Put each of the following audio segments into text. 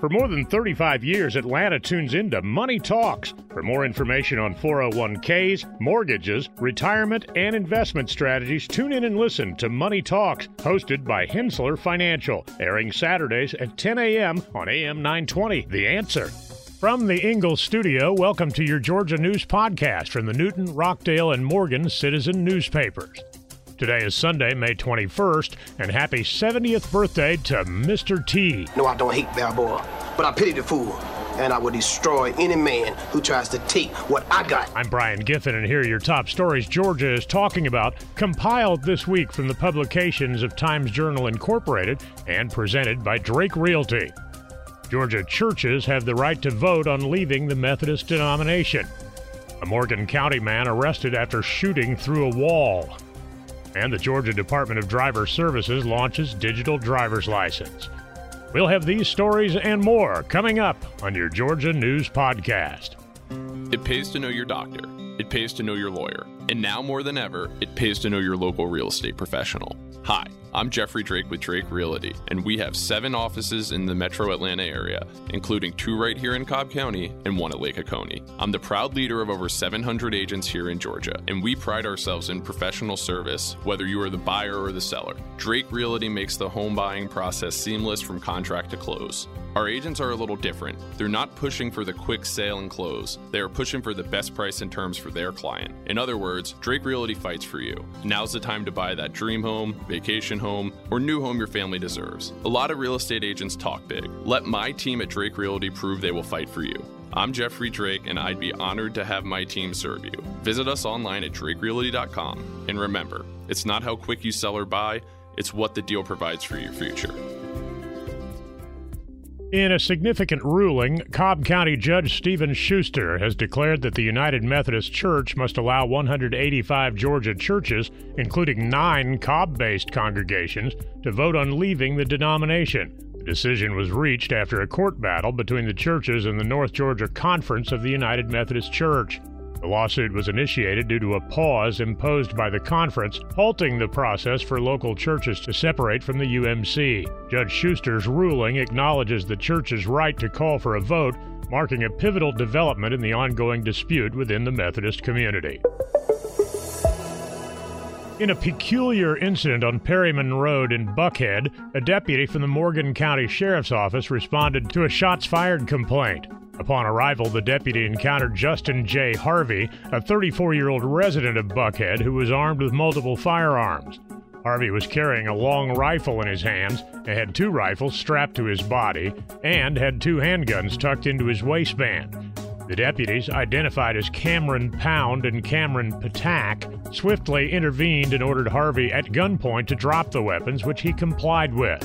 For more than 35 years, Atlanta tunes into Money Talks. For more information on 401ks, mortgages, retirement, and investment strategies, tune in and listen to Money Talks, hosted by Henssler Financial, airing Saturdays at 10 a.m. on AM 920. The answer. From the Ingles studio, welcome to your Georgia News Podcast from the Newton, Rockdale, and Morgan Citizen newspapers. Today is Sunday, May 21st, and happy 70th birthday to Mr. T. No, I don't hate Balboa, but I pity the fool. And I will destroy any man who tries to take what I got. I'm Brian Giffin, and here are your top stories Georgia is talking about, compiled this week from the publications of Times Journal Incorporated and presented by Drake Realty. Georgia churches have the right to vote on leaving the Methodist denomination. A Morgan County man arrested after shooting through a wall. And the Georgia Department of Driver Services launches digital driver's license. We'll have these stories and more coming up on your Georgia News Podcast. It pays to know your doctor. It pays to know your lawyer. And now more than ever, it pays to know your local real estate professional. Hi, I'm Jeffrey Drake with Drake Realty, and we have seven offices in the metro Atlanta area, including two right here in Cobb County and one at Lake Oconee. I'm the proud leader of over 700 agents here in Georgia, and we pride ourselves in professional service, whether you are the buyer or the seller. Drake Realty makes the home buying process seamless from contract to close. Our agents are a little different. They're not pushing for the quick sale and close. They are pushing for the best price and terms for their client. In other words, Drake Realty fights for you. Now's the time to buy that dream home, vacation home, or new home your family deserves. A lot of real estate agents talk big. Let my team at Drake Realty prove they will fight for you. I'm Jeffrey Drake, and I'd be honored to have my team serve you. Visit us online at drakerealty.com. And remember, it's not how quick you sell or buy, it's what the deal provides for your future. In a significant ruling, Cobb County Judge Stephen Schuster has declared that the United Methodist Church must allow 185 Georgia churches, including nine Cobb based congregations, to vote on leaving the denomination. The decision was reached after a court battle between the churches and the North Georgia Conference of the United Methodist Church. The lawsuit was initiated due to a pause imposed by the conference, halting the process for local churches to separate from the UMC. Judge Schuster's ruling acknowledges the church's right to call for a vote, marking a pivotal development in the ongoing dispute within the Methodist community. In a peculiar incident on Perryman Road in Buckhead, a deputy from the Morgan County Sheriff's Office responded to a shots fired complaint. Upon arrival, the deputy encountered Justin J. Harvey, a 34 year old resident of Buckhead who was armed with multiple firearms. Harvey was carrying a long rifle in his hands and had two rifles strapped to his body and had two handguns tucked into his waistband. The deputies, identified as Cameron Pound and Cameron Patak, swiftly intervened and ordered Harvey at gunpoint to drop the weapons, which he complied with.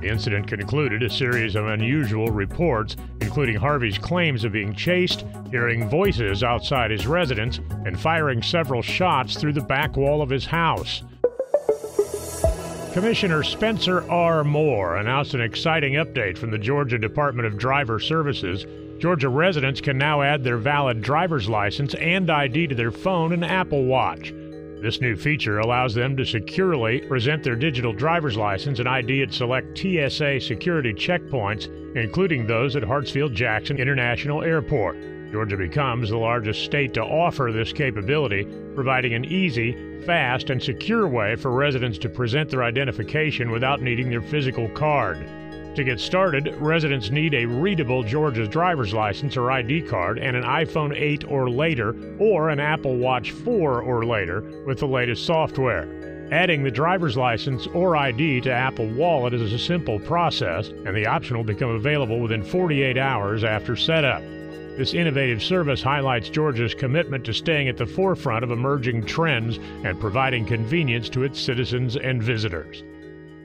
The incident concluded a series of unusual reports, including Harvey's claims of being chased, hearing voices outside his residence, and firing several shots through the back wall of his house. Commissioner Spencer R. Moore announced an exciting update from the Georgia Department of Driver Services. Georgia residents can now add their valid driver's license and ID to their phone and Apple Watch. This new feature allows them to securely present their digital driver's license and ID at select TSA security checkpoints, including those at Hartsfield Jackson International Airport. Georgia becomes the largest state to offer this capability, providing an easy, fast, and secure way for residents to present their identification without needing their physical card. To get started, residents need a readable Georgia driver's license or ID card and an iPhone 8 or later, or an Apple Watch 4 or later with the latest software. Adding the driver's license or ID to Apple Wallet is a simple process, and the option will become available within 48 hours after setup. This innovative service highlights Georgia's commitment to staying at the forefront of emerging trends and providing convenience to its citizens and visitors.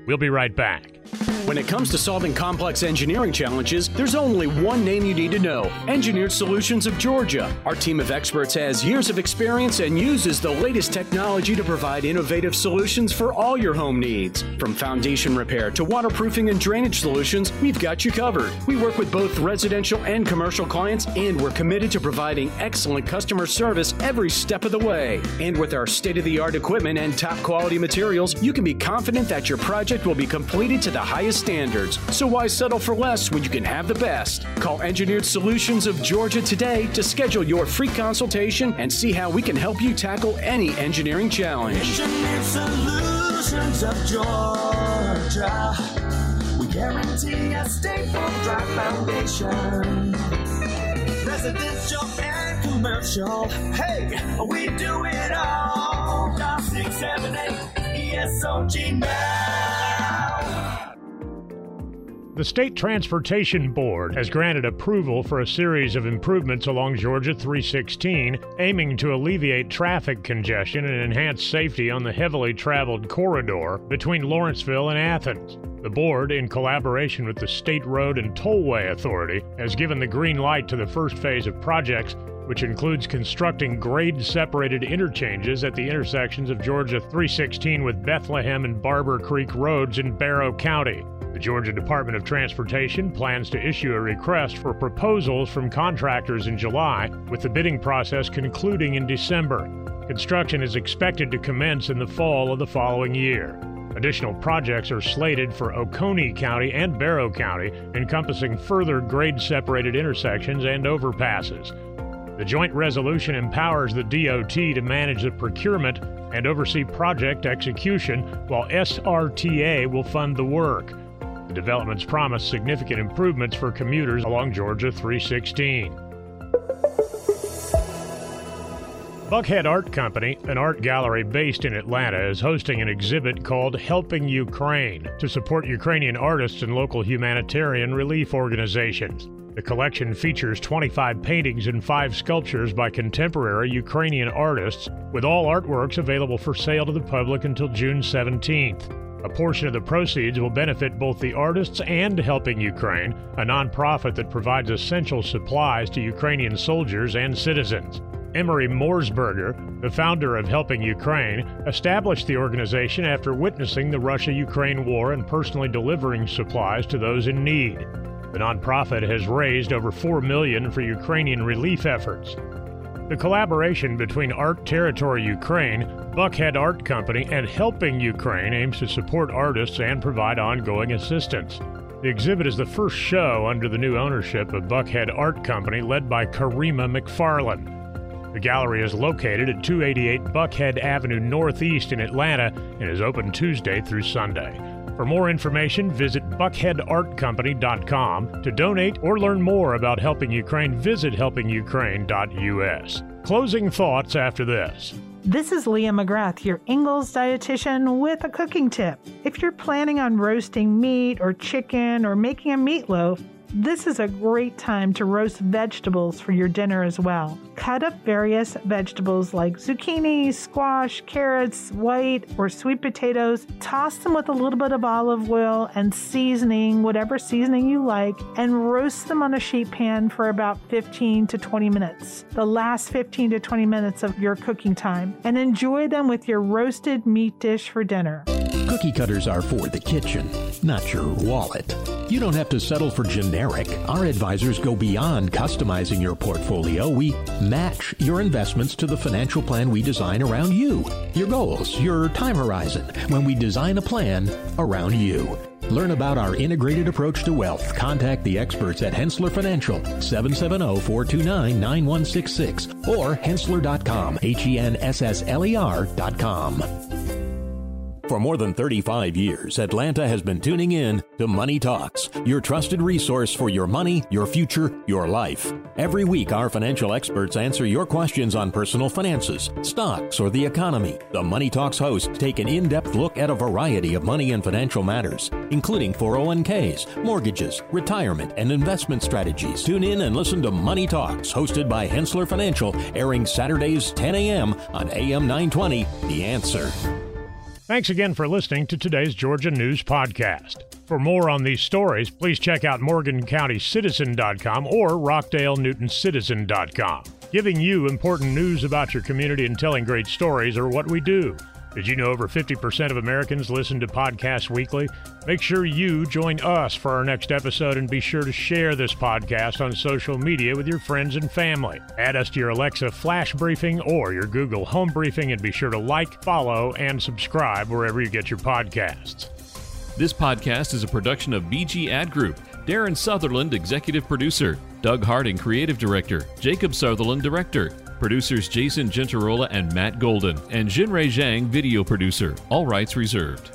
We'll be right back. When it comes to solving complex engineering challenges, there's only one name you need to know Engineered Solutions of Georgia. Our team of experts has years of experience and uses the latest technology to provide innovative solutions for all your home needs. From foundation repair to waterproofing and drainage solutions, we've got you covered. We work with both residential and commercial clients, and we're committed to providing excellent customer service every step of the way. And with our state of the art equipment and top quality materials, you can be confident that your project will be completed to the highest standards. So why settle for less when you can have the best? Call Engineered Solutions of Georgia today to schedule your free consultation and see how we can help you tackle any engineering challenge. Engineered Solutions of Georgia. We guarantee a stable, dry foundation. Residential and commercial. Hey, we do it all. Dial 678 ESOG now. The State Transportation Board has granted approval for a series of improvements along Georgia 316, aiming to alleviate traffic congestion and enhance safety on the heavily traveled corridor between Lawrenceville and Athens. The board, in collaboration with the State Road and Tollway Authority, has given the green light to the first phase of projects, which includes constructing grade separated interchanges at the intersections of Georgia 316 with Bethlehem and Barber Creek roads in Barrow County. The Georgia Department of Transportation plans to issue a request for proposals from contractors in July, with the bidding process concluding in December. Construction is expected to commence in the fall of the following year. Additional projects are slated for Oconee County and Barrow County, encompassing further grade separated intersections and overpasses. The joint resolution empowers the DOT to manage the procurement and oversee project execution, while SRTA will fund the work. The developments promise significant improvements for commuters along Georgia 316. Buckhead Art Company, an art gallery based in Atlanta, is hosting an exhibit called Helping Ukraine to support Ukrainian artists and local humanitarian relief organizations. The collection features 25 paintings and 5 sculptures by contemporary Ukrainian artists, with all artworks available for sale to the public until June 17th. A portion of the proceeds will benefit both the artists and Helping Ukraine, a nonprofit that provides essential supplies to Ukrainian soldiers and citizens. Emory Morsberger, the founder of Helping Ukraine, established the organization after witnessing the Russia Ukraine war and personally delivering supplies to those in need. The nonprofit has raised over 4 million for Ukrainian relief efforts. The collaboration between Art Territory Ukraine, Buckhead Art Company, and Helping Ukraine aims to support artists and provide ongoing assistance. The exhibit is the first show under the new ownership of Buckhead Art Company, led by Karima McFarland. The gallery is located at 288 Buckhead Avenue Northeast in Atlanta and is open Tuesday through Sunday. For more information, visit buckheadartcompany.com. To donate or learn more about helping Ukraine, visit helpingukraine.us. Closing thoughts after this. This is Leah McGrath, your Ingles dietitian, with a cooking tip. If you're planning on roasting meat or chicken or making a meatloaf, this is a great time to roast vegetables for your dinner as well. Cut up various vegetables like zucchini, squash, carrots, white or sweet potatoes. Toss them with a little bit of olive oil and seasoning, whatever seasoning you like, and roast them on a sheet pan for about 15 to 20 minutes. The last 15 to 20 minutes of your cooking time. And enjoy them with your roasted meat dish for dinner. Cookie cutters are for the kitchen, not your wallet. You don't have to settle for generic. Our advisors go beyond customizing your portfolio. We match your investments to the financial plan we design around you, your goals, your time horizon, when we design a plan around you. Learn about our integrated approach to wealth. Contact the experts at Henssler Financial, 770-429-9166 or henssler.com, H-E-N-S-S-L-E-R dot com. For more than 35 years, Atlanta has been tuning in to Money Talks, your trusted resource for your money, your future, your life. Every week, our financial experts answer your questions on personal finances, stocks, or the economy. The Money Talks hosts take an in depth look at a variety of money and financial matters, including 401ks, mortgages, retirement, and investment strategies. Tune in and listen to Money Talks, hosted by Henssler Financial, airing Saturdays 10 a.m. on AM 920. The Answer. Thanks again for listening to today's Georgia News Podcast. For more on these stories, please check out MorganCountyCitizen.com or RockdaleNewtonCitizen.com. Giving you important news about your community and telling great stories are what we do. Did you know over 50% of Americans listen to podcasts weekly? Make sure you join us for our next episode and be sure to share this podcast on social media with your friends and family. Add us to your Alexa Flash Briefing or your Google Home Briefing and be sure to like, follow, and subscribe wherever you get your podcasts. This podcast is a production of BG Ad Group. Darren Sutherland, executive producer. Doug Harding, creative director. Jacob Sutherland, director. Producers Jason Gentarola and Matt Golden. And Jinrei Zhang, video producer. All rights reserved.